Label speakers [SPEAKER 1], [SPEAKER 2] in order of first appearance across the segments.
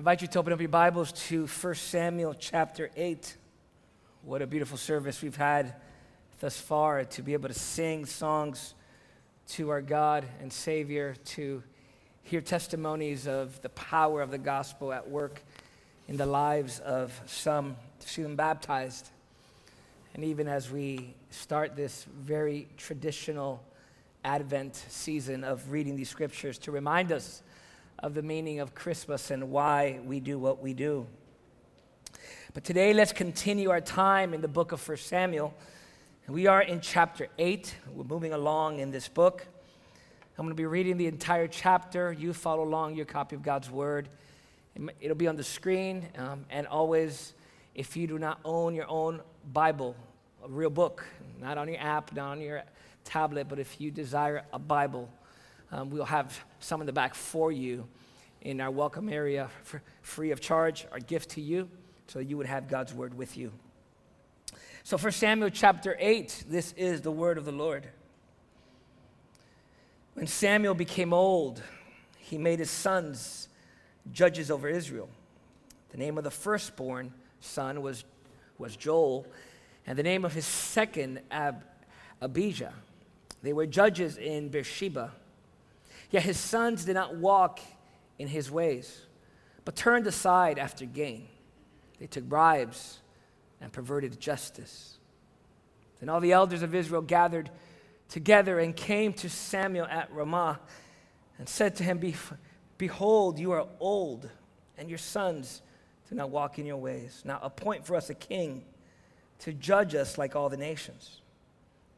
[SPEAKER 1] invite you to open up your Bibles to 1 Samuel chapter 8. What a beautiful service we've had thus far to be able to sing songs to our God and Savior, to hear testimonies of the power of the gospel at work in the lives of some, to see them baptized. And even as we start this very traditional Advent season of reading these scriptures, to remind us of the meaning of Christmas and why we do what we do. But today, let's continue our time in the book of 1 Samuel. We are in chapter 8. We're moving along in this book. I'm going to be reading the entire chapter. You follow along your copy of God's Word. It'll be on the screen. Um, and always, if you do not own your own Bible, a real book, not on your app, not on your tablet, but if you desire a Bible, um, we'll have some in the back for you in our welcome area for free of charge, our gift to you, so you would have God's word with you. So, for Samuel chapter 8, this is the word of the Lord. When Samuel became old, he made his sons judges over Israel. The name of the firstborn son was, was Joel, and the name of his second, Ab, Abijah. They were judges in Beersheba. Yet his sons did not walk in his ways, but turned aside after gain. They took bribes and perverted justice. Then all the elders of Israel gathered together and came to Samuel at Ramah and said to him, Behold, you are old, and your sons do not walk in your ways. Now appoint for us a king to judge us like all the nations.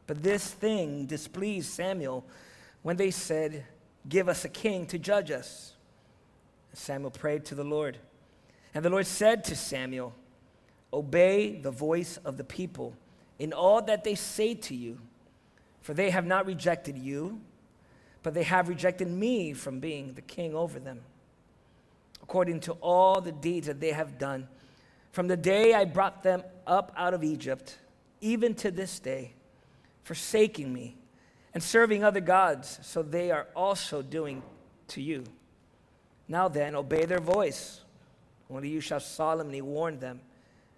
[SPEAKER 1] But this thing displeased Samuel when they said, Give us a king to judge us. Samuel prayed to the Lord. And the Lord said to Samuel, Obey the voice of the people in all that they say to you, for they have not rejected you, but they have rejected me from being the king over them. According to all the deeds that they have done, from the day I brought them up out of Egypt, even to this day, forsaking me and serving other gods, so they are also doing to you. Now then, obey their voice. Only you shall solemnly warn them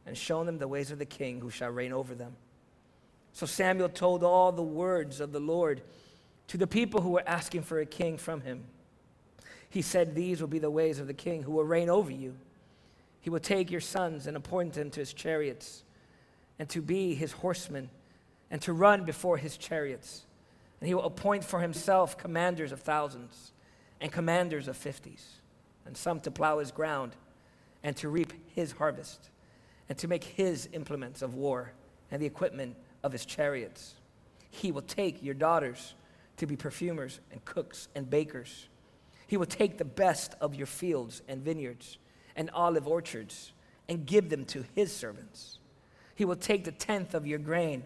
[SPEAKER 1] and show them the ways of the king who shall reign over them. So Samuel told all the words of the Lord to the people who were asking for a king from him. He said, These will be the ways of the king who will reign over you. He will take your sons and appoint them to his chariots, and to be his horsemen, and to run before his chariots and he will appoint for himself commanders of thousands and commanders of fifties, and some to plow his ground and to reap his harvest, and to make his implements of war and the equipment of his chariots. He will take your daughters to be perfumers and cooks and bakers. He will take the best of your fields and vineyards and olive orchards and give them to his servants. He will take the tenth of your grain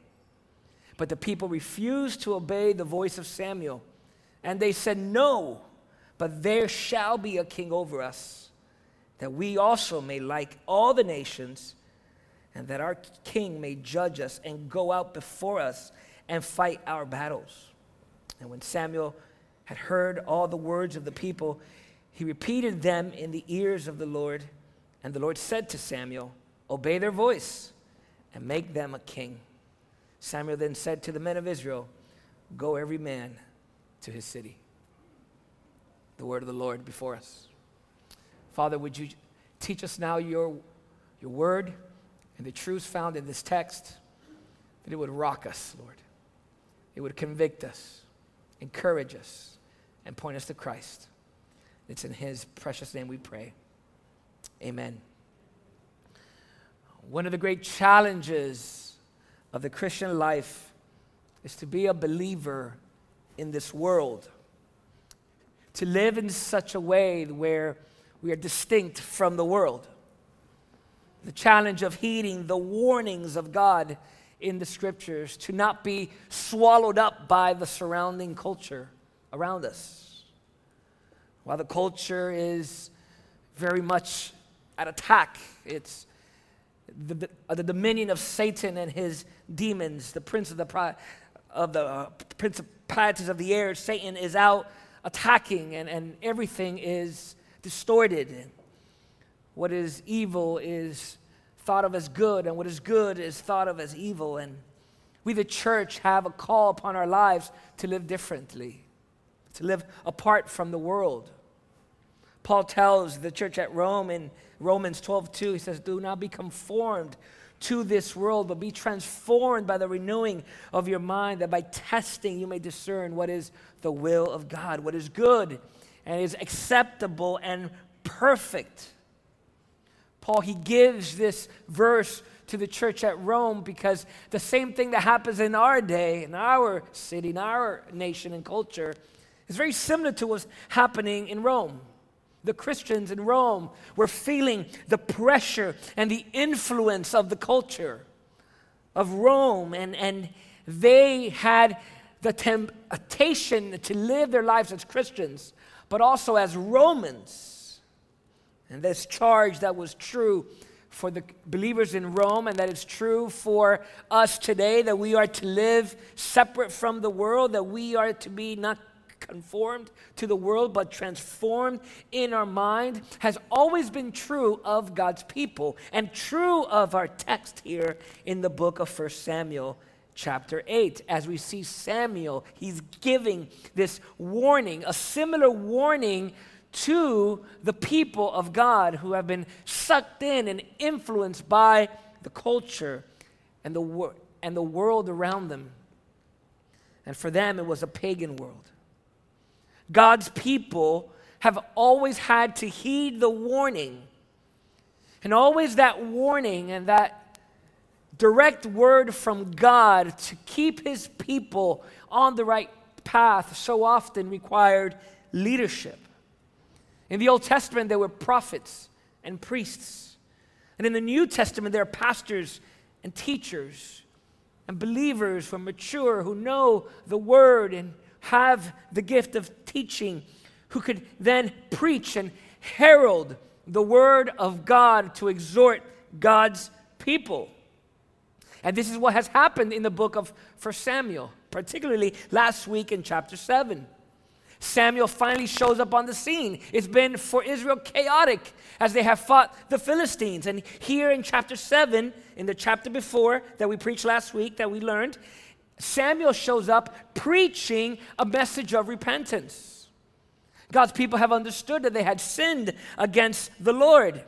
[SPEAKER 1] But the people refused to obey the voice of Samuel. And they said, No, but there shall be a king over us, that we also may like all the nations, and that our king may judge us and go out before us and fight our battles. And when Samuel had heard all the words of the people, he repeated them in the ears of the Lord. And the Lord said to Samuel, Obey their voice and make them a king. Samuel then said to the men of Israel, Go every man to his city. The word of the Lord before us. Father, would you teach us now your, your word and the truths found in this text, that it would rock us, Lord. It would convict us, encourage us, and point us to Christ. It's in his precious name we pray. Amen. One of the great challenges of the Christian life is to be a believer in this world, to live in such a way where we are distinct from the world. the challenge of heeding the warnings of God in the scriptures, to not be swallowed up by the surrounding culture around us. While the culture is very much at attack, it's the, the, uh, the dominion of Satan and his demons, the prince of the, of the uh, principalities of the air, Satan is out attacking, and, and everything is distorted. What is evil is thought of as good, and what is good is thought of as evil. And we, the church, have a call upon our lives to live differently, to live apart from the world. Paul tells the church at Rome in Romans 12 2, he says, Do not be conformed to this world, but be transformed by the renewing of your mind, that by testing you may discern what is the will of God, what is good and is acceptable and perfect. Paul, he gives this verse to the church at Rome because the same thing that happens in our day, in our city, in our nation and culture, is very similar to what's happening in Rome. The Christians in Rome were feeling the pressure and the influence of the culture of Rome, and, and they had the temptation to live their lives as Christians, but also as Romans. And this charge that was true for the believers in Rome, and that is true for us today that we are to live separate from the world, that we are to be not conformed to the world, but transformed in our mind, has always been true of God's people and true of our text here in the book of 1 Samuel chapter 8. As we see Samuel, he's giving this warning, a similar warning to the people of God who have been sucked in and influenced by the culture and the, wor- and the world around them. And for them, it was a pagan world. God's people have always had to heed the warning. And always that warning and that direct word from God to keep his people on the right path so often required leadership. In the Old Testament, there were prophets and priests. And in the New Testament, there are pastors and teachers and believers who are mature, who know the word and have the gift of teaching, who could then preach and herald the word of God to exhort God's people. And this is what has happened in the book of 1 Samuel, particularly last week in chapter 7. Samuel finally shows up on the scene. It's been for Israel chaotic as they have fought the Philistines. And here in chapter 7, in the chapter before that we preached last week, that we learned, Samuel shows up preaching a message of repentance. God's people have understood that they had sinned against the Lord.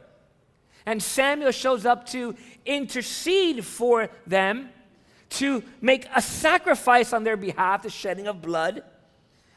[SPEAKER 1] And Samuel shows up to intercede for them, to make a sacrifice on their behalf, the shedding of blood,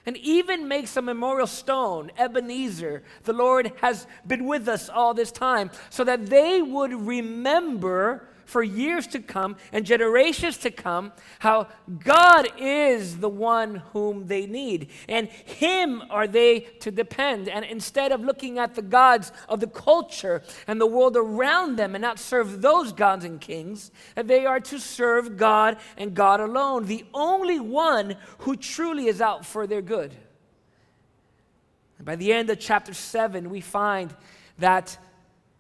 [SPEAKER 1] and even makes a memorial stone, Ebenezer. The Lord has been with us all this time, so that they would remember for years to come and generations to come how God is the one whom they need. And Him are they to depend. And instead of looking at the gods of the culture and the world around them and not serve those gods and kings, they are to serve God and God alone, the only one who truly is out for their good. By the end of chapter 7, we find that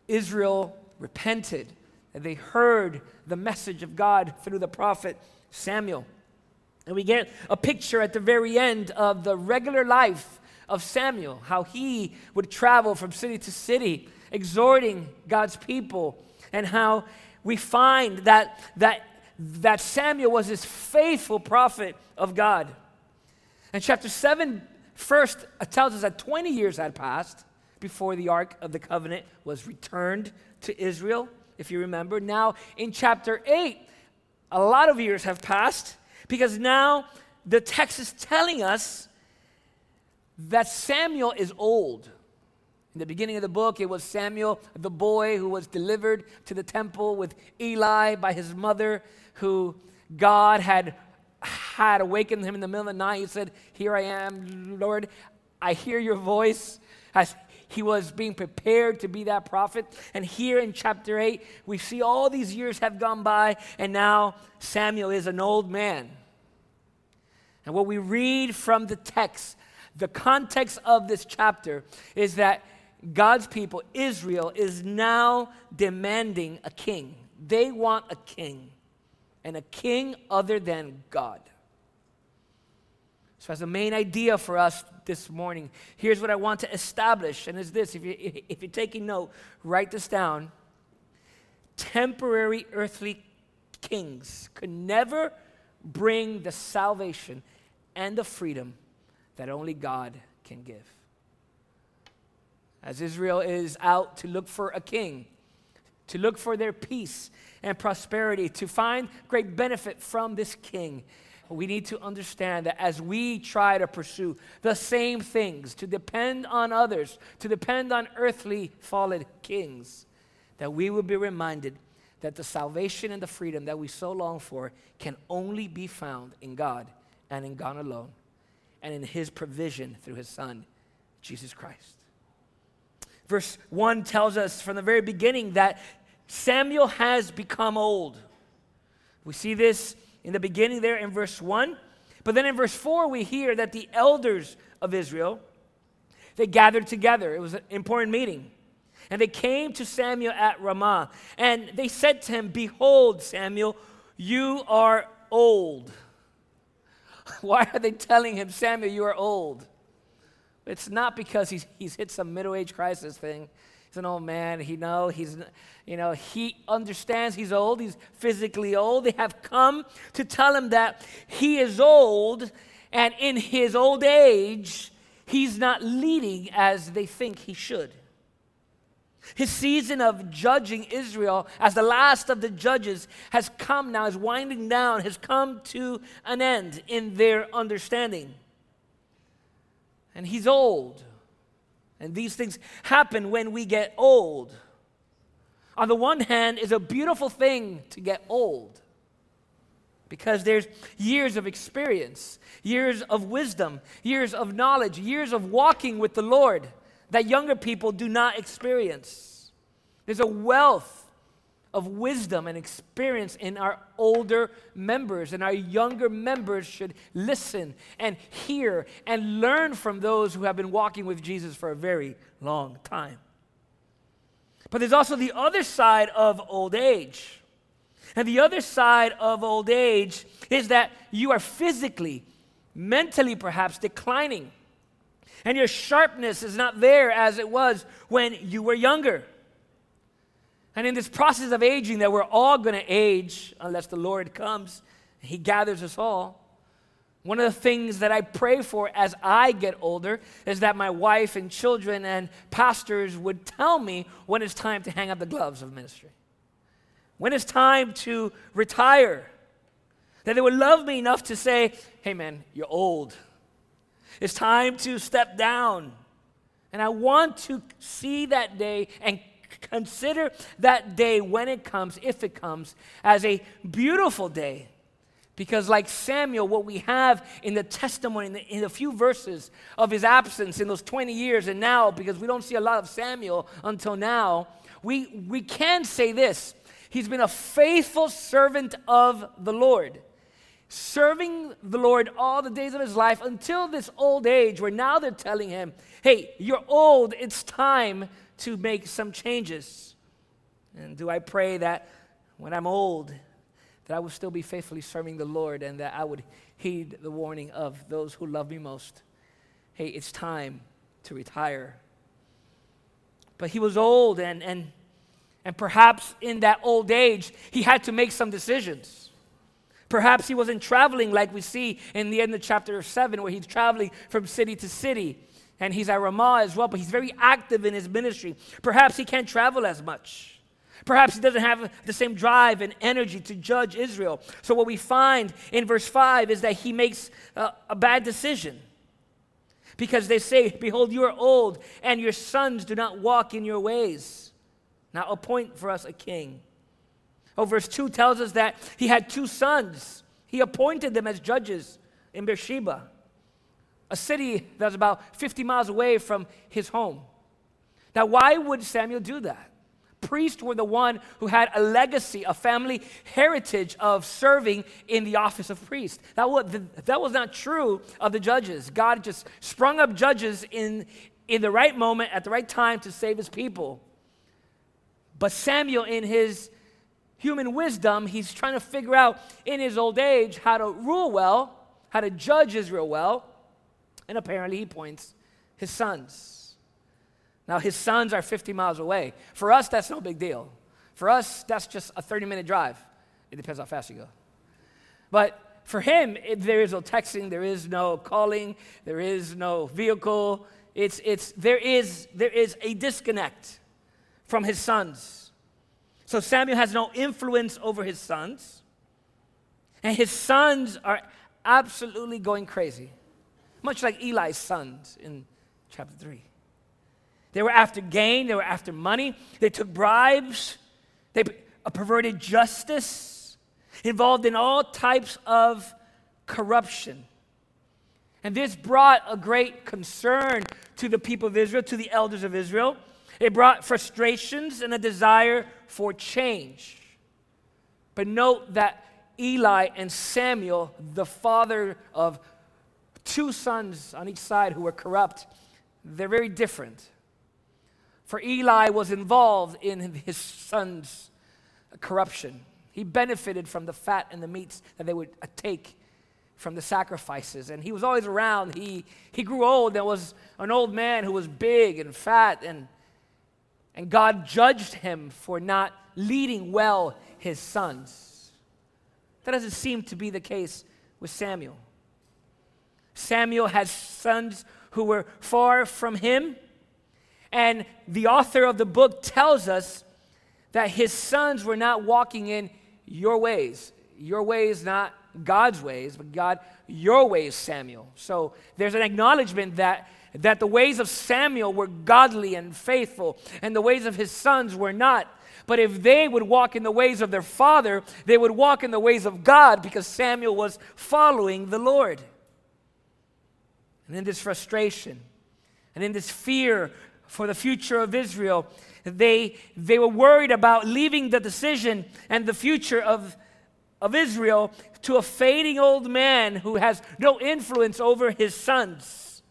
[SPEAKER 1] Israel repented they heard the message of God through the prophet Samuel. And we get a picture at the very end of the regular life of Samuel, how he would travel from city to city, exhorting God's people, and how we find that, that, that Samuel was this faithful prophet of God. And chapter 7 first uh, tells us that 20 years had passed before the Ark of the Covenant was returned to Israel if you remember. Now, in chapter 8, a lot of years have passed because now the text is telling us that Samuel is old. In the beginning of the book, it was Samuel, the boy who was delivered to the temple with Eli by his mother, who God had had awakened him in the middle of the night. He said, Here I am, Lord. I hear your voice. He was being prepared to be that prophet. And here in chapter 8, we see all these years have gone by, and now Samuel is an old man. And what we read from the text, the context of this chapter, is that God's people, Israel, is now demanding a king. They want a king, and a king other than God. So, as a main idea for us this morning, here's what I want to establish, and is this if, you, if you're taking note, write this down. Temporary earthly kings could never bring the salvation and the freedom that only God can give. As Israel is out to look for a king, to look for their peace and prosperity, to find great benefit from this king we need to understand that as we try to pursue the same things, to depend on others, to depend on earthly fallen kings, that we will be reminded that the salvation and the freedom that we so long for can only be found in God and in God alone, and in His provision through His Son, Jesus Christ. Verse 1 tells us from the very beginning that Samuel has become old. We see this in the beginning there in verse 1. But then in verse 4, we hear that the elders of Israel, they gathered together. It was an important meeting. And they came to Samuel at Ramah. And they said to him, Behold, Samuel, you are old. Why are they telling him, Samuel, you are old? It's not because he's, he's hit some middle age crisis thing. He's an old man. He know he's, you know, he understands he's old. He's physically old. They have come to tell him that he is old, and in his old age, he's not leading as they think he should. His season of judging Israel as the last of the judges has come now, is winding down, has come to an end in their understanding. And he's old. And these things happen when we get old. On the one hand, it's a beautiful thing to get old because there's years of experience, years of wisdom, years of knowledge, years of walking with the Lord that younger people do not experience. There's a wealth of wisdom and experience in our older members, and our younger members should listen and hear and learn from those who have been walking with Jesus for a very long time. But there's also the other side of old age. And the other side of old age is that you are physically, mentally perhaps declining. And your sharpness is not there as it was when you were younger. And in this process of aging, that we're all going to age unless the Lord comes, He gathers us all. One of the things that I pray for as I get older is that my wife and children and pastors would tell me when it's time to hang up the gloves of ministry, when it's time to retire. That they would love me enough to say, hey man, you're old. It's time to step down. And I want to see that day and Consider that day when it comes, if it comes, as a beautiful day. Because, like Samuel, what we have in the testimony, in, the, in a few verses of his absence in those 20 years, and now, because we don't see a lot of Samuel until now, we, we can say this. He's been a faithful servant of the Lord, serving the Lord all the days of his life until this old age, where now they're telling him, Hey, you're old, it's time to make some changes. And do I pray that when I'm old, that I will still be faithfully serving the Lord and that I would heed the warning of those who love me most. Hey, it's time to retire. But he was old, and, and, and perhaps in that old age, he had to make some decisions. Perhaps he wasn't traveling like we see in the end of chapter 7, where he's traveling from city to city and he's at Ramah as well, but he's very active in his ministry. Perhaps he can't travel as much. Perhaps he doesn't have the same drive and energy to judge Israel. So, what we find in verse 5 is that he makes a, a bad decision. Because they say, Behold, you are old, and your sons do not walk in your ways. Now, appoint for us a king. Oh, verse 2 tells us that he had two sons. He appointed them as judges in Beersheba a city that's about 50 miles away from his home. Now, why would Samuel do that? Priests were the one who had a legacy, a family heritage of serving in the office of priest. That was, that was not true of the judges. God just sprung up judges in, in the right moment, at the right time to save his people. But Samuel, in his human wisdom, he's trying to figure out in his old age how to rule well, how to judge Israel well. And apparently, he points his sons. Now, his sons are 50 miles away. For us, that's no big deal. For us, that's just a 30 minute drive. It depends how fast you go. But for him, it, there is no texting, there is no calling, there is no vehicle. It's, it's, there, is, there is a disconnect from his sons. So Samuel has no influence over his sons. And his sons are absolutely going crazy, much like Eli's sons in chapter 3. They were after gain, they were after money, they took bribes, they uh, perverted justice, involved in all types of corruption. And this brought a great concern to the people of Israel, to the elders of Israel. It brought frustrations and a desire for change. But note that Eli and Samuel, the father of two sons on each side who were corrupt, they're very different. For Eli was involved in his son's corruption. He benefited from the fat and the meats that they would uh, take from the sacrifices. And he was always around. He, he grew old. There was an old man who was big and fat, and, and God judged him for not leading well his sons. That doesn't seem to be the case with Samuel. Samuel has sons who were far from him, and the author of the book tells us that his sons were not walking in your ways. Your ways, not God's ways, but God, your ways, Samuel. So there's an acknowledgement that, that the ways of Samuel were godly and faithful, and the ways of his sons were not. But if they would walk in the ways of their father, they would walk in the ways of God because Samuel was following the Lord. And in this frustration and in this fear for the future of Israel, they, they were worried about leaving the decision and the future of, of Israel to a fading old man who has no influence over his sons.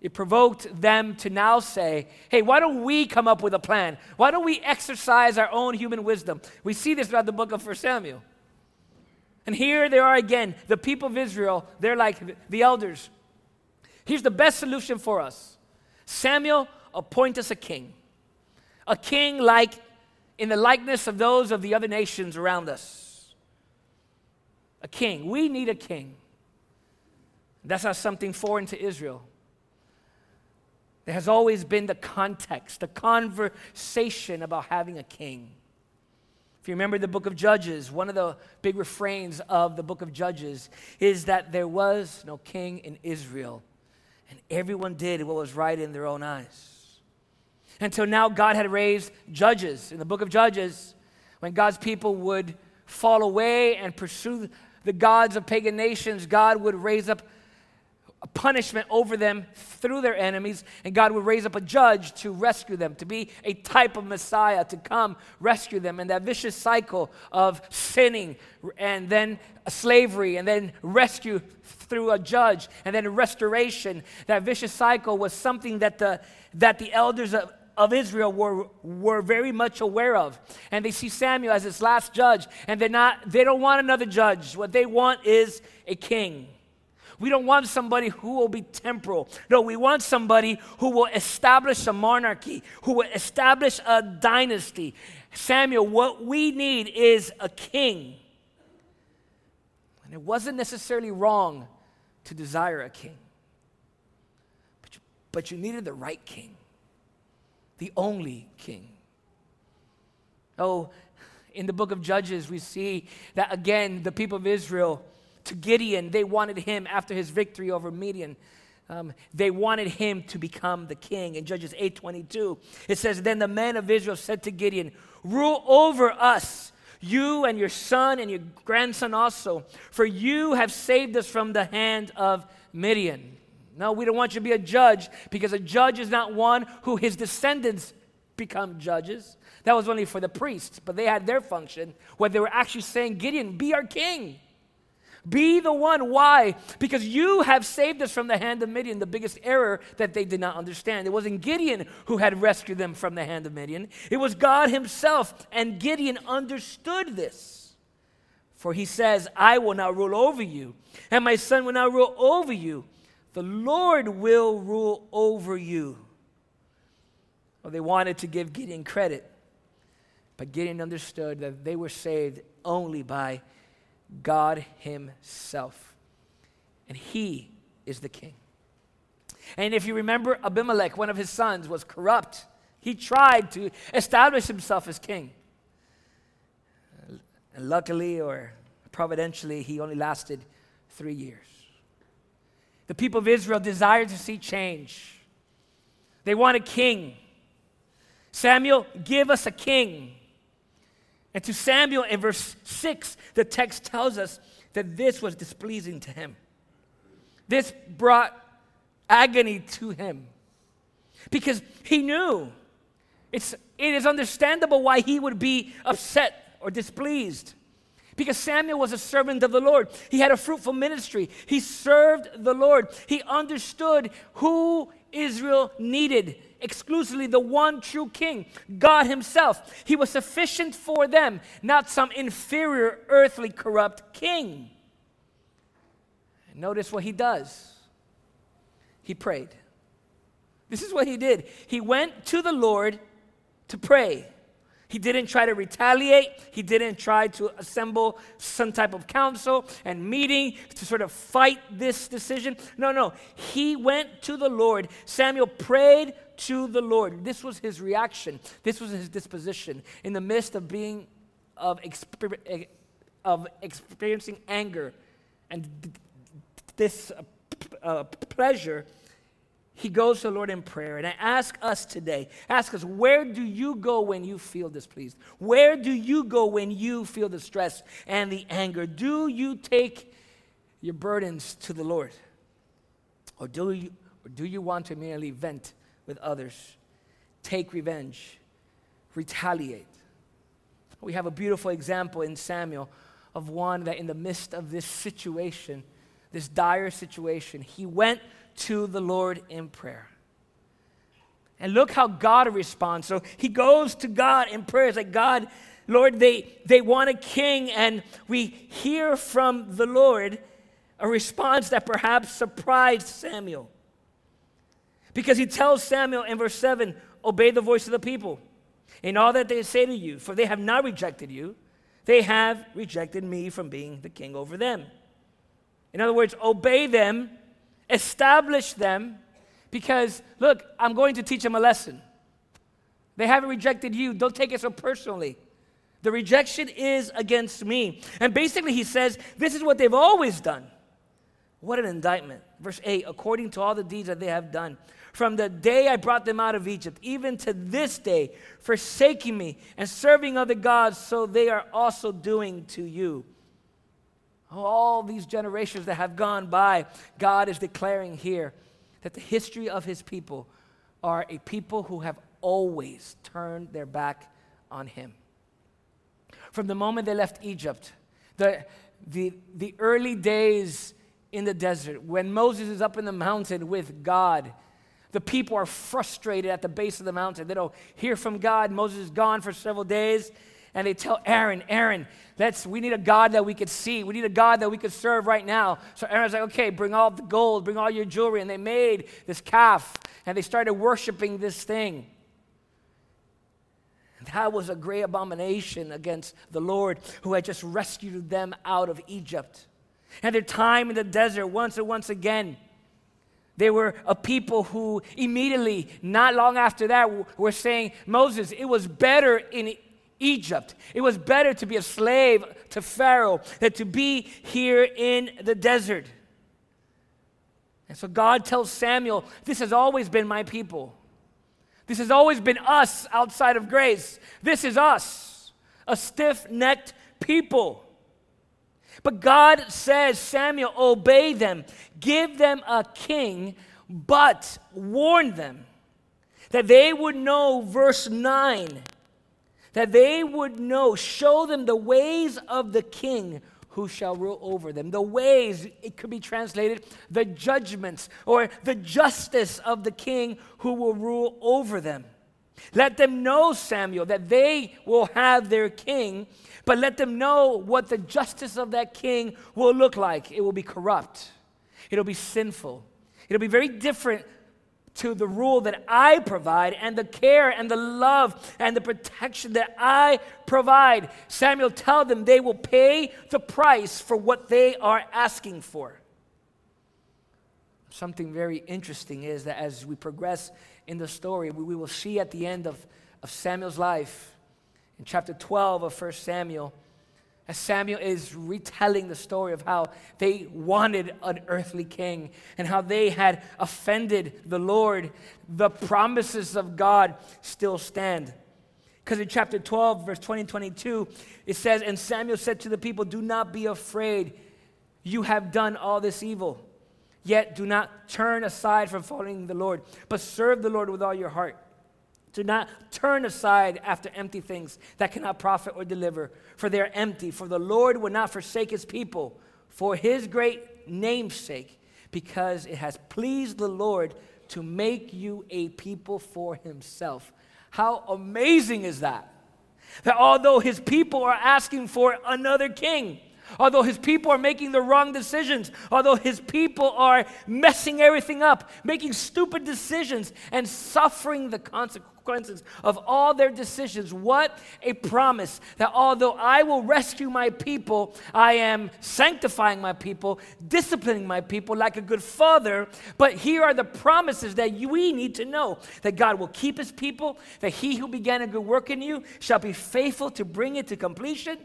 [SPEAKER 1] It provoked them to now say, hey, why don't we come up with a plan? Why don't we exercise our own human wisdom? We see this throughout the book of 1 Samuel. And here they are again, the people of Israel, they're like the elders. Here's the best solution for us Samuel, appoint us a king. A king like in the likeness of those of the other nations around us a king. We need a king. That's not something foreign to Israel. There has always been the context, the conversation about having a king. If you remember the book of Judges, one of the big refrains of the book of Judges is that there was no king in Israel, and everyone did what was right in their own eyes. Until now, God had raised judges. In the book of Judges, when God's people would fall away and pursue the gods of pagan nations, God would raise up punishment over them through their enemies, and God would raise up a judge to rescue them, to be a type of Messiah to come rescue them. And that vicious cycle of sinning and then slavery and then rescue through a judge and then restoration, that vicious cycle was something that the, that the elders of of Israel were, were very much aware of. And they see Samuel as this last judge, and they're not, they don't want another judge. What they want is a king. We don't want somebody who will be temporal. No, we want somebody who will establish a monarchy, who will establish a dynasty. Samuel, what we need is a king. And it wasn't necessarily wrong to desire a king, but you, but you needed the right king the only king. Oh, in the book of Judges, we see that again, the people of Israel, to Gideon, they wanted him after his victory over Midian. Um, they wanted him to become the king. In Judges 8:22, it says, "Then the men of Israel said to Gideon, Rule over us, you and your son and your grandson also, for you have saved us from the hand of Midian." No, we don't want you to be a judge because a judge is not one who his descendants become judges. That was only for the priests, but they had their function where they were actually saying, Gideon, be our king. Be the one. Why? Because you have saved us from the hand of Midian, the biggest error that they did not understand. It wasn't Gideon who had rescued them from the hand of Midian, it was God Himself. And Gideon understood this. For he says, I will not rule over you, and my son will not rule over you. The Lord will rule over you. Well, they wanted to give Gideon credit, but Gideon understood that they were saved only by God Himself. And He is the king. And if you remember, Abimelech, one of his sons, was corrupt. He tried to establish himself as king. And luckily or providentially, he only lasted three years. The people of Israel desired to see change. They want a king. Samuel, give us a king. And to Samuel in verse 6, the text tells us that this was displeasing to him. This brought agony to him because he knew it's, it is understandable why he would be upset or displeased. Because Samuel was a servant of the Lord. He had a fruitful ministry. He served the Lord. He understood who Israel needed exclusively the one true king, God Himself. He was sufficient for them, not some inferior, earthly, corrupt king. notice what he does. He prayed. This is what he did. He went to the Lord to pray. He didn't try to retaliate. He didn't try to assemble some type of council and meeting to sort of fight this decision. No, no. He went to the Lord. Samuel prayed to the Lord. This was his reaction. This was his disposition in the midst of being of, exper- of experiencing anger and this uh, uh, pleasure. He goes to the Lord in prayer. And I ask us today, ask us, where do you go when you feel displeased? Where do you go when you feel the stress and the anger? Do you take your burdens to the Lord? Or do you, or do you want to merely vent with others, take revenge, retaliate. We have a beautiful example in Samuel of one that, in the midst of this situation, this dire situation, he went to the Lord in prayer. And look how God responds. So he goes to God in prayer. It's like, God, Lord, they, they want a king, and we hear from the Lord a response that perhaps surprised Samuel. Because he tells Samuel in verse 7 obey the voice of the people in all that they say to you, for they have not rejected you, they have rejected me from being the king over them. In other words, obey them, establish them, because look, I'm going to teach them a lesson. They haven't rejected you, don't take it so personally. The rejection is against me. And basically, he says, This is what they've always done. What an indictment. Verse 8 according to all the deeds that they have done from the day I brought them out of Egypt, even to this day, forsaking me and serving other gods, so they are also doing to you. All these generations that have gone by, God is declaring here that the history of his people are a people who have always turned their back on him. From the moment they left Egypt, the, the, the early days in the desert, when Moses is up in the mountain with God, the people are frustrated at the base of the mountain. They don't hear from God. Moses is gone for several days. And they tell Aaron, Aaron, let's, we need a God that we could see. We need a God that we could serve right now. So Aaron's like, okay, bring all the gold, bring all your jewelry. And they made this calf and they started worshiping this thing. That was a great abomination against the Lord who had just rescued them out of Egypt. And their time in the desert, once and once again, they were a people who immediately, not long after that, were saying, Moses, it was better in Egypt. It was better to be a slave to Pharaoh than to be here in the desert. And so God tells Samuel, This has always been my people. This has always been us outside of grace. This is us, a stiff necked people. But God says, Samuel, obey them, give them a king but warn them that they would know, verse 9, that they would know, show them the ways of the king who shall rule over them. The ways, it could be translated, the judgments or the justice of the king who will rule over them. Let them know, Samuel, that they will have their king, but let them know what the justice of that king will look like. It will be corrupt, it'll be sinful, it'll be very different to the rule that I provide and the care and the love and the protection that I provide. Samuel, tell them they will pay the price for what they are asking for. Something very interesting is that as we progress in the story, we will see at the end of, of Samuel's life, in chapter 12 of 1 Samuel, as Samuel is retelling the story of how they wanted an earthly king and how they had offended the Lord, the promises of God still stand. Because in chapter 12, verse 20 and 22, it says, And Samuel said to the people, Do not be afraid. You have done all this evil. Yet do not turn aside from following the Lord, but serve the Lord with all your heart. Do not turn aside after empty things that cannot profit or deliver, for they are empty. For the Lord will not forsake his people for his great name's sake, because it has pleased the Lord to make you a people for himself. How amazing is that? That although his people are asking for another king, although his people are making the wrong decisions, although his people are messing everything up, making stupid decisions, and suffering the consequences of all their decisions. What a promise that although I will rescue my people, I am sanctifying my people, disciplining my people like a good father. But here are the promises that we need to know that God will keep his people, that he who began a good work in you shall be faithful to bring it to completion.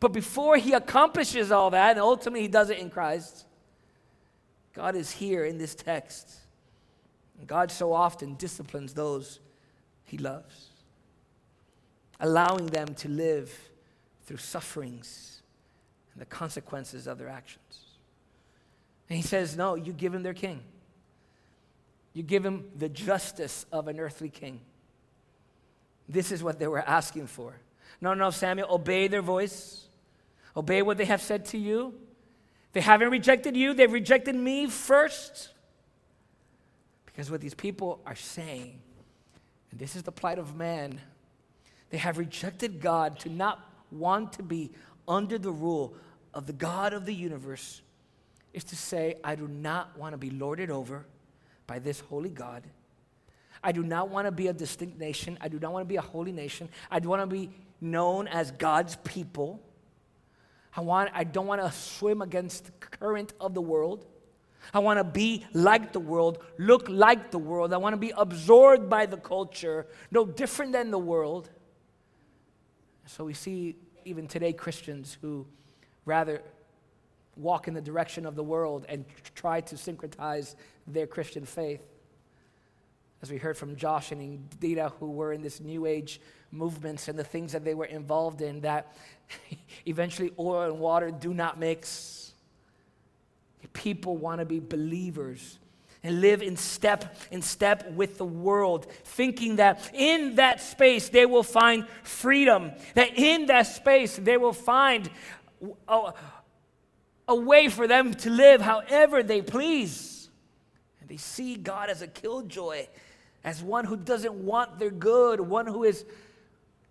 [SPEAKER 1] But before he accomplishes all that, and ultimately he does it in Christ, God is here in this text. And God so often disciplines those he loves, allowing them to live through sufferings and the consequences of their actions. And he says, No, you give him their king. You give him the justice of an earthly king. This is what they were asking for. No, no, Samuel, obey their voice. Obey what they have said to you. They haven't rejected you, they've rejected me first. Because what these people are saying, and this is the plight of man, they have rejected God to not want to be under the rule of the God of the universe, is to say, I do not want to be lorded over by this holy God. I do not want to be a distinct nation. I do not want to be a holy nation. I do want to be known as God's people. I, want, I don't want to swim against the current of the world. I want to be like the world, look like the world. I want to be absorbed by the culture, no different than the world. So we see even today Christians who rather walk in the direction of the world and try to syncretize their Christian faith. As we heard from Josh and Dita, who were in this New Age movements and the things that they were involved in, that eventually oil and water do not mix. People want to be believers and live in step in step with the world thinking that in that space they will find freedom that in that space they will find a, a way for them to live however they please and they see god as a killjoy as one who doesn't want their good one who is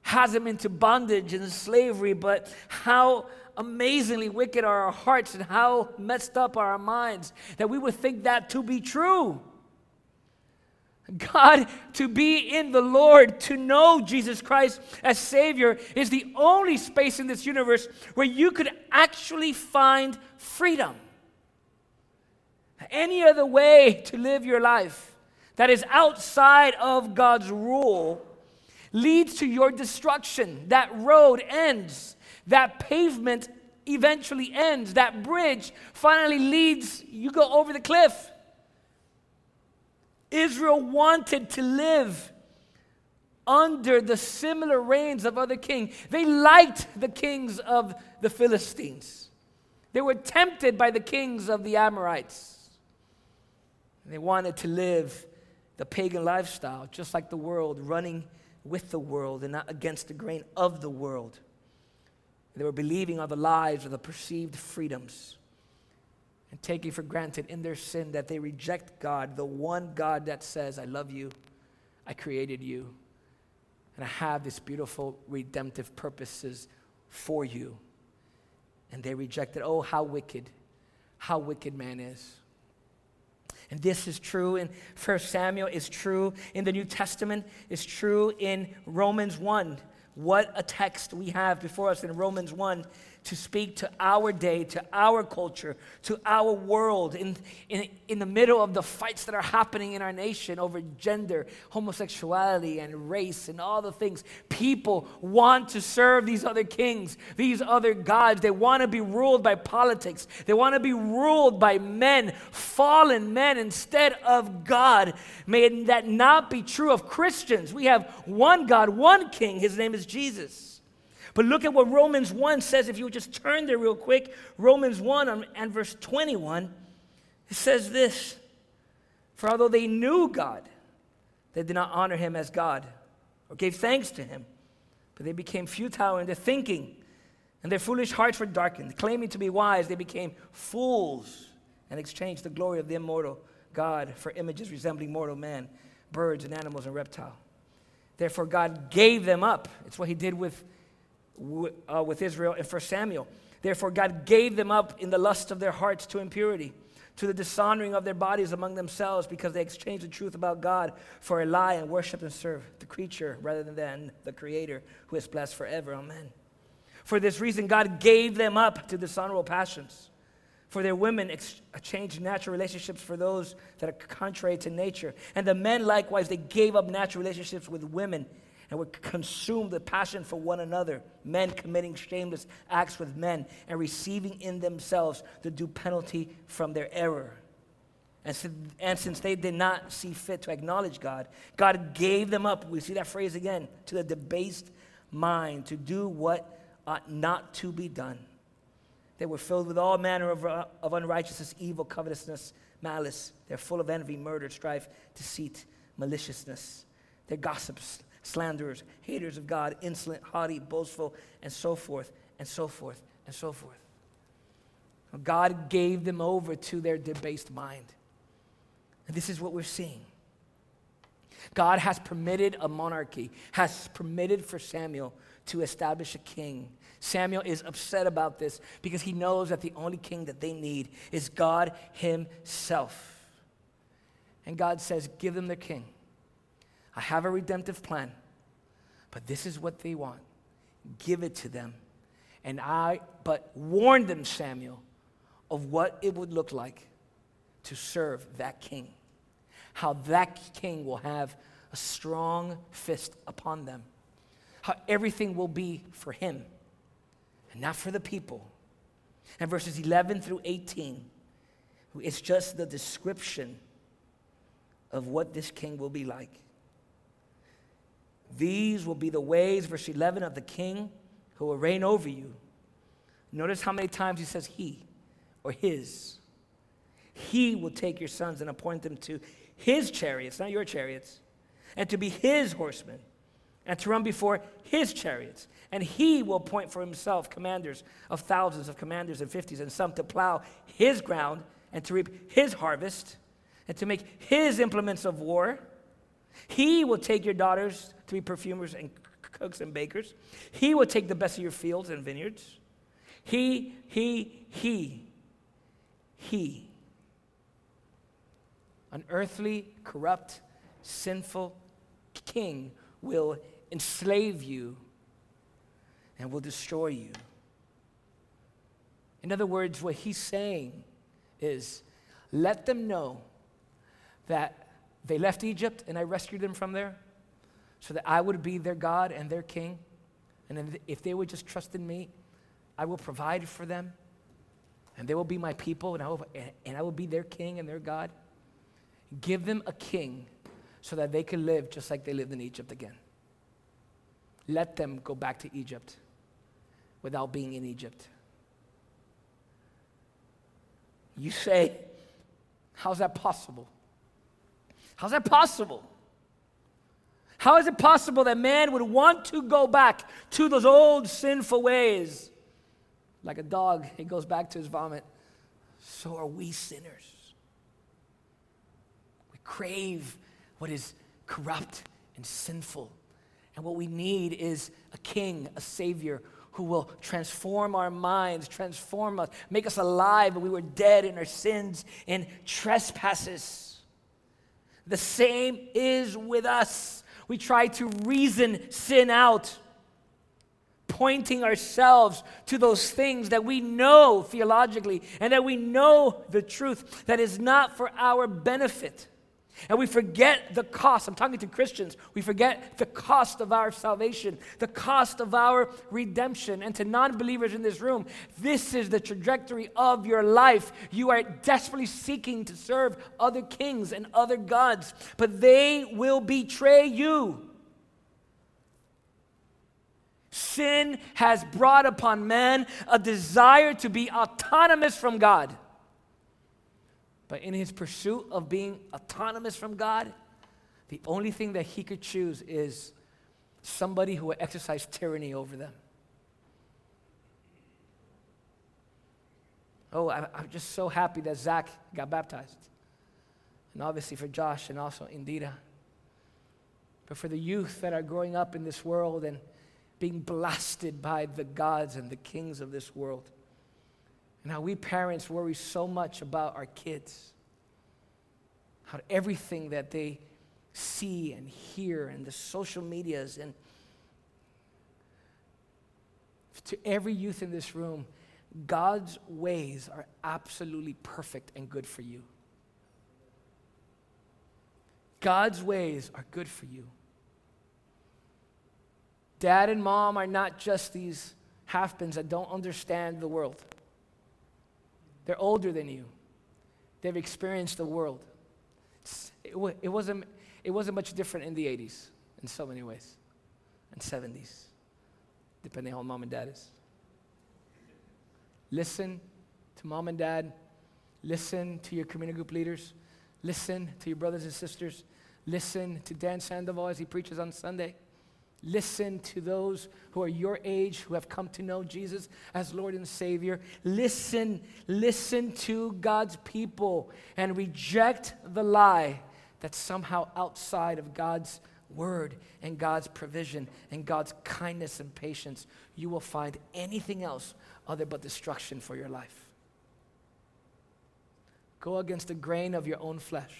[SPEAKER 1] has them into bondage and slavery, but how amazingly wicked are our hearts and how messed up are our minds that we would think that to be true. God, to be in the Lord, to know Jesus Christ as Savior, is the only space in this universe where you could actually find freedom. Any other way to live your life that is outside of God's rule leads to your destruction. That road ends. That pavement eventually ends. That bridge finally leads, you go over the cliff. Israel wanted to live under the similar reigns of other kings. They liked the kings of the Philistines. They were tempted by the kings of the Amorites. They wanted to live the pagan lifestyle, just like the world, running with the world and not against the grain of the world. They were believing on the lies of the perceived freedoms and taking for granted in their sin that they reject God, the one God that says, I love you, I created you, and I have these beautiful redemptive purposes for you. And they rejected, oh, how wicked, how wicked man is. And this is true in 1 Samuel, is true in the New Testament, is true in Romans 1. What a text we have before us in Romans 1 to speak to our day, to our culture, to our world, in, in, in the middle of the fights that are happening in our nation over gender, homosexuality, and race, and all the things. People want to serve these other kings, these other gods. They want to be ruled by politics, they want to be ruled by men, fallen men, instead of God. May that not be true of Christians. We have one God, one king. His name is Jesus. But look at what Romans 1 says. If you would just turn there real quick, Romans 1 and verse 21, it says this For although they knew God, they did not honor him as God or gave thanks to him, but they became futile in their thinking, and their foolish hearts were darkened. Claiming to be wise, they became fools and exchanged the glory of the immortal God for images resembling mortal man, birds and animals and reptile. Therefore, God gave them up. It's what he did with uh, with Israel in 1 Samuel. Therefore, God gave them up in the lust of their hearts to impurity, to the dishonoring of their bodies among themselves, because they exchanged the truth about God for a lie and worshiped and served the creature rather than the Creator, who is blessed forever. Amen. For this reason, God gave them up to dishonorable passions. For their women exchanged natural relationships for those that are contrary to nature. And the men likewise, they gave up natural relationships with women and would consume the passion for one another, men committing shameless acts with men and receiving in themselves the due penalty from their error. And, so, and since they did not see fit to acknowledge God, God gave them up, we see that phrase again, to the debased mind to do what ought not to be done. They were filled with all manner of, uh, of unrighteousness, evil, covetousness, malice. They're full of envy, murder, strife, deceit, maliciousness. They're gossips slanderers, haters of God, insolent, haughty, boastful, and so forth, and so forth, and so forth. God gave them over to their debased mind. And this is what we're seeing. God has permitted a monarchy, has permitted for Samuel to establish a king. Samuel is upset about this because he knows that the only king that they need is God Himself. And God says, Give them their king. I have a redemptive plan, but this is what they want. Give it to them. And I, but warn them, Samuel, of what it would look like to serve that king. How that king will have a strong fist upon them. How everything will be for him and not for the people. And verses 11 through 18, it's just the description of what this king will be like. These will be the ways, verse 11, of the king who will reign over you. Notice how many times he says he or his. He will take your sons and appoint them to his chariots, not your chariots, and to be his horsemen, and to run before his chariots. And he will appoint for himself commanders of thousands of commanders and fifties, and some to plow his ground and to reap his harvest, and to make his implements of war. He will take your daughters to be perfumers and cooks and bakers. He will take the best of your fields and vineyards. He, he, he, he. An earthly, corrupt, sinful king will enslave you and will destroy you. In other words, what he's saying is let them know that they left Egypt and I rescued them from there so that I would be their God and their king. And if they would just trust in me, I will provide for them. And they will be my people, and I will, and I will be their king and their God. Give them a king so that they can live just like they lived in Egypt again. Let them go back to Egypt without being in Egypt. You say, How's that possible? How's that possible? How is it possible that man would want to go back to those old sinful ways? Like a dog, he goes back to his vomit. So are we sinners. We crave what is corrupt and sinful. And what we need is a king, a savior who will transform our minds, transform us, make us alive. We were dead in our sins and trespasses. The same is with us. We try to reason sin out, pointing ourselves to those things that we know theologically and that we know the truth that is not for our benefit. And we forget the cost. I'm talking to Christians. We forget the cost of our salvation, the cost of our redemption. And to non believers in this room, this is the trajectory of your life. You are desperately seeking to serve other kings and other gods, but they will betray you. Sin has brought upon man a desire to be autonomous from God. But in his pursuit of being autonomous from God, the only thing that he could choose is somebody who would exercise tyranny over them. Oh, I, am just so happy that Zach got baptized. And obviously for Josh and also Indira. But for the youth that are growing up in this world and being blasted by the gods and the kings of this world. And how we parents worry so much about our kids. How everything that they see and hear and the social medias and to every youth in this room, God's ways are absolutely perfect and good for you. God's ways are good for you. Dad and mom are not just these half-pins that don't understand the world. They're older than you. They've experienced the world. It, it, wasn't, it wasn't much different in the 80s in so many ways, and 70s, depending on how mom and dad is. Listen to mom and dad. Listen to your community group leaders. Listen to your brothers and sisters. Listen to Dan Sandoval as he preaches on Sunday. Listen to those who are your age who have come to know Jesus as Lord and Savior. Listen, listen to God's people and reject the lie that somehow outside of God's word and God's provision and God's kindness and patience, you will find anything else other but destruction for your life. Go against the grain of your own flesh.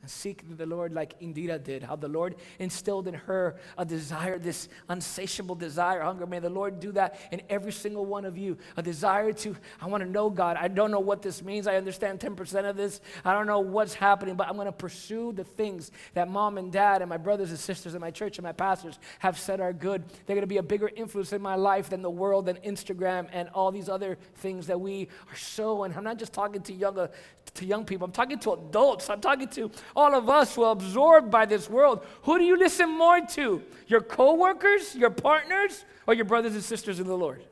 [SPEAKER 1] And seek the Lord like Indira did, how the Lord instilled in her a desire, this unsatiable desire, hunger. May the Lord do that in every single one of you. A desire to, I want to know God. I don't know what this means. I understand 10% of this. I don't know what's happening, but I'm going to pursue the things that mom and dad and my brothers and sisters and my church and my pastors have said are good. They're going to be a bigger influence in my life than the world than Instagram and all these other things that we are so, and I'm not just talking to younger, to young people, I'm talking to adults, I'm talking to all of us who are absorbed by this world. Who do you listen more to? Your coworkers, your partners, or your brothers and sisters in the Lord?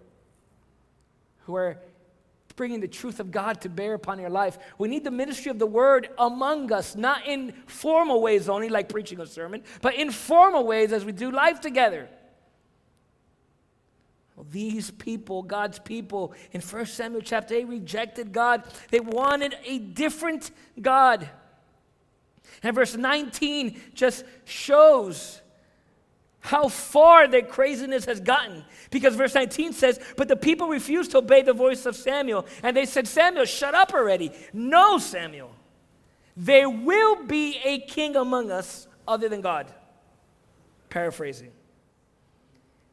[SPEAKER 1] Who are bringing the truth of God to bear upon your life. We need the ministry of the word among us, not in formal ways only, like preaching a sermon, but in formal ways as we do life together. Well, these people, God's people, in 1 Samuel chapter 8, rejected God. They wanted a different God. And verse 19 just shows how far their craziness has gotten. Because verse 19 says, But the people refused to obey the voice of Samuel. And they said, Samuel, shut up already. No, Samuel. There will be a king among us other than God. Paraphrasing.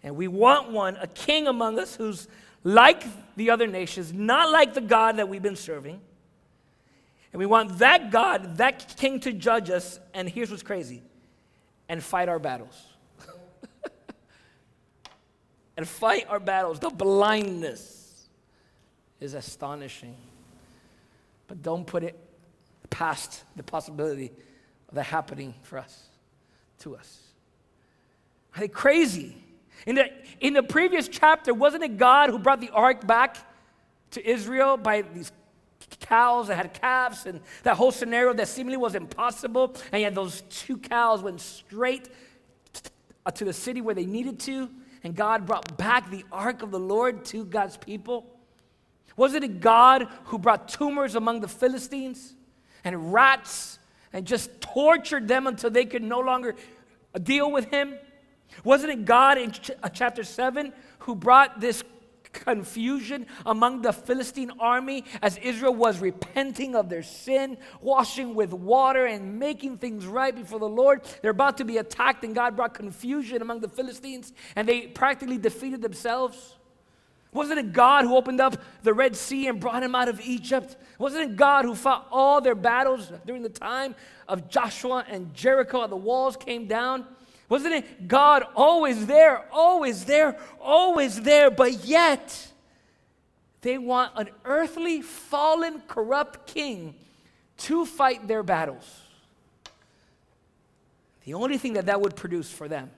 [SPEAKER 1] And we want one, a king among us who's like the other nations, not like the God that we've been serving. And we want that God, that king to judge us. And here's what's crazy and fight our battles. and fight our battles. The blindness is astonishing. But don't put it past the possibility of that happening for us, to us. Are they crazy? In the, in the previous chapter, wasn't it God who brought the ark back to Israel by these cows that had calves and that whole scenario that seemingly was impossible. And yet those two cows went straight to the city where they needed to. And God brought back the ark of the Lord to God's people. Wasn't it God who brought tumors among the Philistines and rats and just tortured them until they could no longer deal with him? Wasn't it God in ch- chapter 7 who brought this confusion among the Philistine army as Israel was repenting of their sin, washing with water, and making things right before the Lord. They're about to be attacked, and God brought confusion among the Philistines, and they practically defeated themselves. Wasn't it God who opened up the Red Sea and brought him out of Egypt? Wasn't it God who fought all their battles during the time of Joshua and Jericho? The walls came down. Wasn't it God always there, always there, always there, but yet they want an earthly, fallen, corrupt king to fight their battles? The only thing that that would produce for them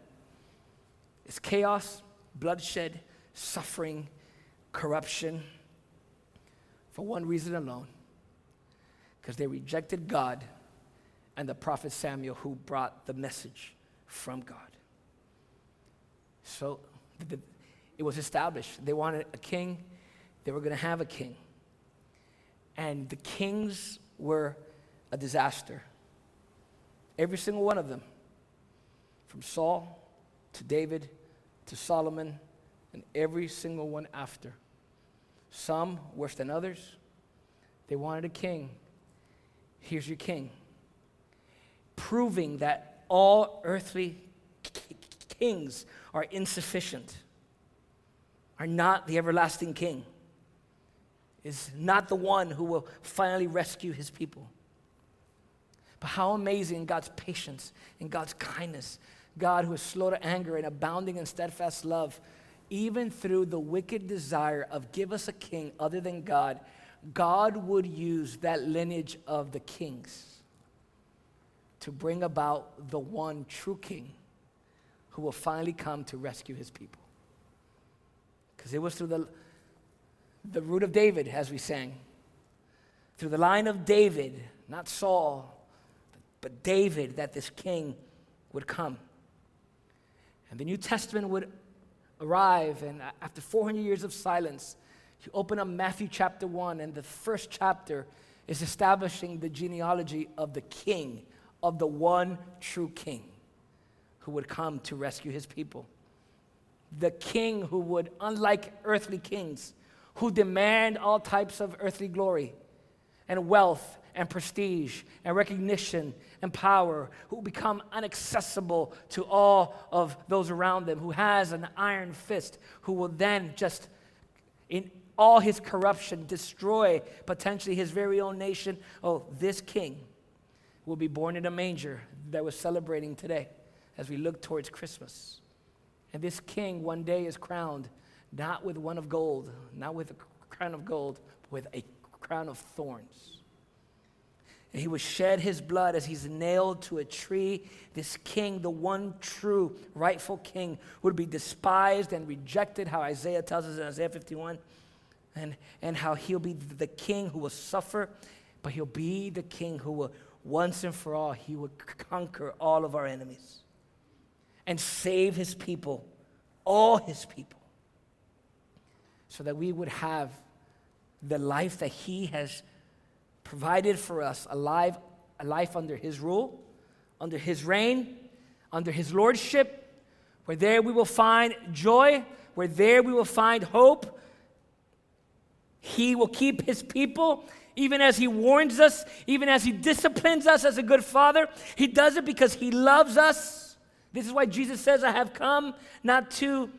[SPEAKER 1] is chaos, bloodshed, suffering, corruption for one reason alone because they rejected God and the prophet Samuel who brought the message from God. So the, it was established. They wanted a king, they were going to have a king. And the kings were a disaster. Every single one of them, from Saul to David to Solomon, and every single one after. Some worse than others. They wanted a king. Here's your king. Proving that all earthly kings are insufficient, are not the everlasting king, is not the one who will finally rescue his people. But how amazing God's patience and God's kindness, God who is slow to anger and abounding in steadfast love, even through the wicked desire of give us a king other than God, God would use that lineage of the kings to bring about the one true king who will finally come to rescue his people. Because it was through the, the root of David, as we sang, through the line of David, not Saul, but David, that this king would come. And the New Testament would arrive, and after 400 years of silence, you open up Matthew chapter 1, and the first chapter is establishing the genealogy of the king of the one true king who would come to rescue his people. The king who would, unlike earthly kings, who demand all types of earthly glory and wealth and prestige and recognition and power, who become inaccessible to all of those around them, who has an iron fist, who will then just, in all his corruption, destroy potentially his very own nation. Oh, this king will be born in a manger that we're celebrating today as we look towards Christmas. And this king one day is crowned not with one of gold, not with a crown of gold, but with a crown of thorns. And he will shed his blood as he's nailed to a tree. This king, the one true rightful king, would be despised and rejected, how Isaiah tells us in Isaiah 51, and, and how he'll be the king who will suffer, but he'll be the king who will once and for all, he would conquer all of our enemies and save his people, all his people, so that we would have the life that he has provided for us a life, a life under his rule, under his reign, under his lordship, where there we will find joy, where there we will find hope. He will keep his people even as He warns us, even as He disciplines us as a good Father. He does it because He loves us. This is why Jesus says, I have come not to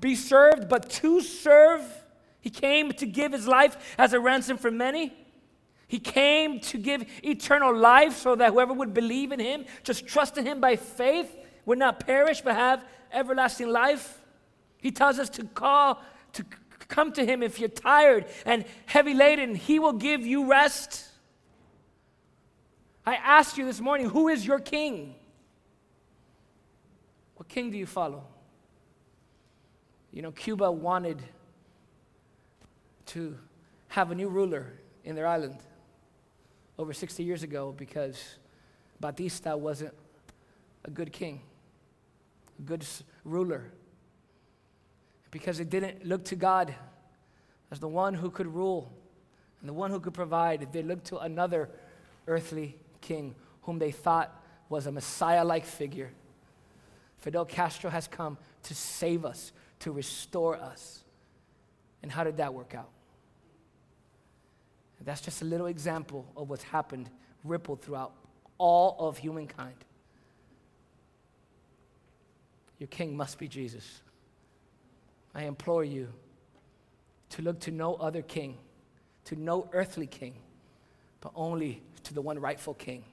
[SPEAKER 1] be served, but to serve. He came to give His life as a ransom for many. He came to give eternal life so that whoever would believe in Him, just trust in Him by faith, would not perish but have everlasting life. He tells us to call, to Come to him if you're tired and heavy laden, he will give you rest. I asked you this morning, who is your king? What king do you follow? You know, Cuba wanted to have a new ruler in their island over 60 years ago because Batista wasn't a good king, a good ruler. Because it didn't look to God as the one who could rule and the one who could provide. They looked to another earthly king whom they thought was a Messiah like figure. Fidel Castro has come to save us, to restore us. And how did that work out? That's just a little example of what's happened, rippled throughout all of humankind. Your king must be Jesus. I implore you to look to no other king, to no earthly king, but only to the one rightful king,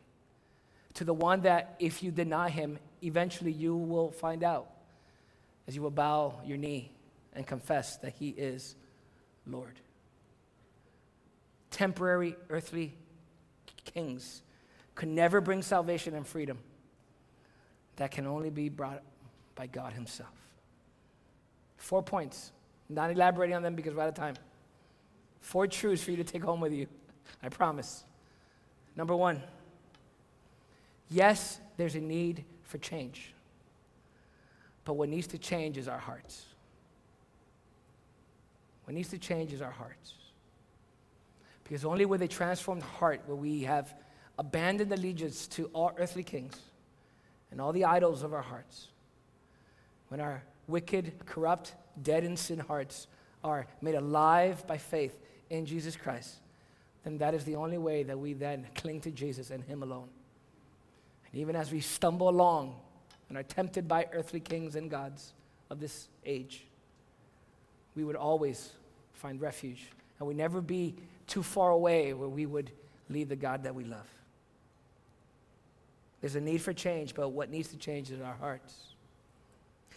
[SPEAKER 1] to the one that if you deny him, eventually you will find out as you will bow your knee and confess that he is Lord. Temporary earthly kings could never bring salvation and freedom. That can only be brought by God Himself. Four points. Not elaborating on them because we're out of time. Four truths for you to take home with you. I promise. Number one, yes, there's a need for change. But what needs to change is our hearts. What needs to change is our hearts. Because only with a transformed heart will we have abandoned allegiance to all earthly kings and all the idols of our hearts. When our wicked, corrupt, dead in sin hearts are made alive by faith in Jesus Christ, then that is the only way that we then cling to Jesus and Him alone. And even as we stumble along and are tempted by earthly kings and gods of this age, we would always find refuge. And we never be too far away where we would leave the God that we love. There's a need for change, but what needs to change is our hearts.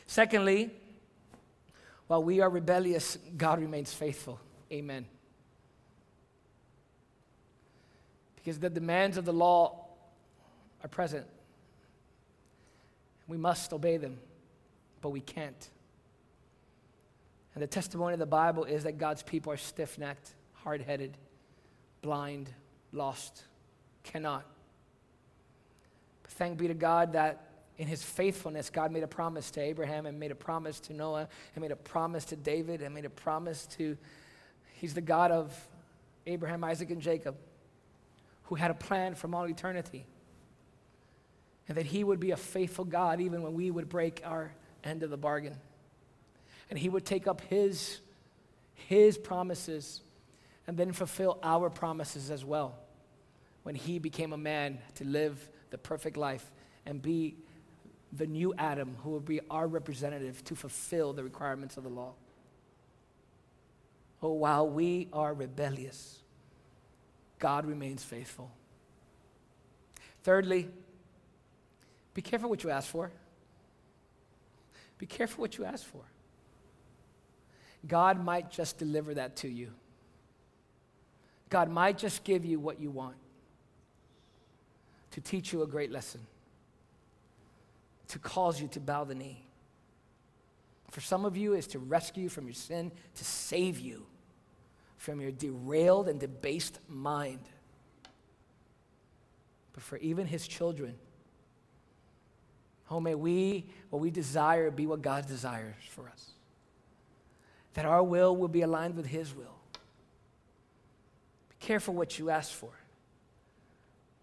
[SPEAKER 1] Secondly, while we are rebellious, God remains faithful. Amen. Because the demands of the law are present. We must obey them, but we can't. And the testimony of the Bible is that God's people are stiff necked, hard headed, blind, lost, cannot. But thank be to God that in his faithfulness, God made a promise to Abraham and made a promise to Noah and made a promise to David and made a promise to, he's the God of Abraham, Isaac, and Jacob, who had a plan from all eternity. And that he would be a faithful God even when we would break our end of the bargain and he would take up his, his promises and then fulfill our promises as well when he became a man to live the perfect life and be the new Adam who will be our representative to fulfill the requirements of the law. Oh, while we are rebellious, God remains faithful. Thirdly, be careful what you ask for. Be careful what you ask for. God might just deliver that to you. God might just give you what you want to teach you a great lesson, to cause you to bow the knee. For some of you, is to rescue you from your sin, to save you from your derailed and debased mind. But for even his children, oh, may we, what we desire, be what God desires for us that our will will be aligned with His will. Be careful what you ask for.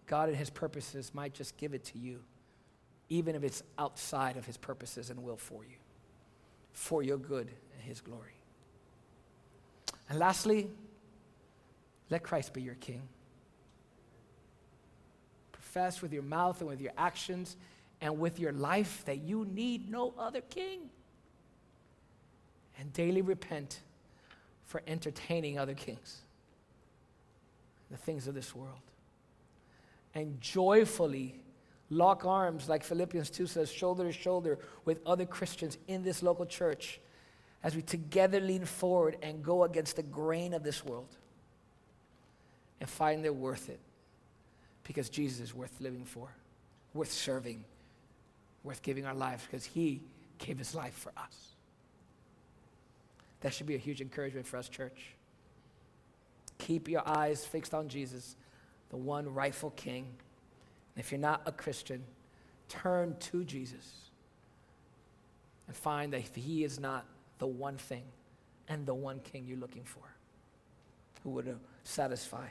[SPEAKER 1] God and His purposes might just give it to you, even if it's outside of His purposes and will for you, for your good and His glory. And lastly, let Christ be your King. Profess with your mouth and with your actions and with your life that you need no other King and daily repent for entertaining other kings, the things of this world. And joyfully lock arms, like Philippians 2 says, shoulder to shoulder with other Christians in this local church as we together lean forward and go against the grain of this world and find they're worth it because Jesus is worth living for, worth serving, worth giving our lives because he gave his life for us. That should be a huge encouragement for us, church. Keep your eyes fixed on Jesus, the one rightful king. If you're not a Christian, turn to Jesus and find that he is not the one thing and the one king you're looking for who would satisfy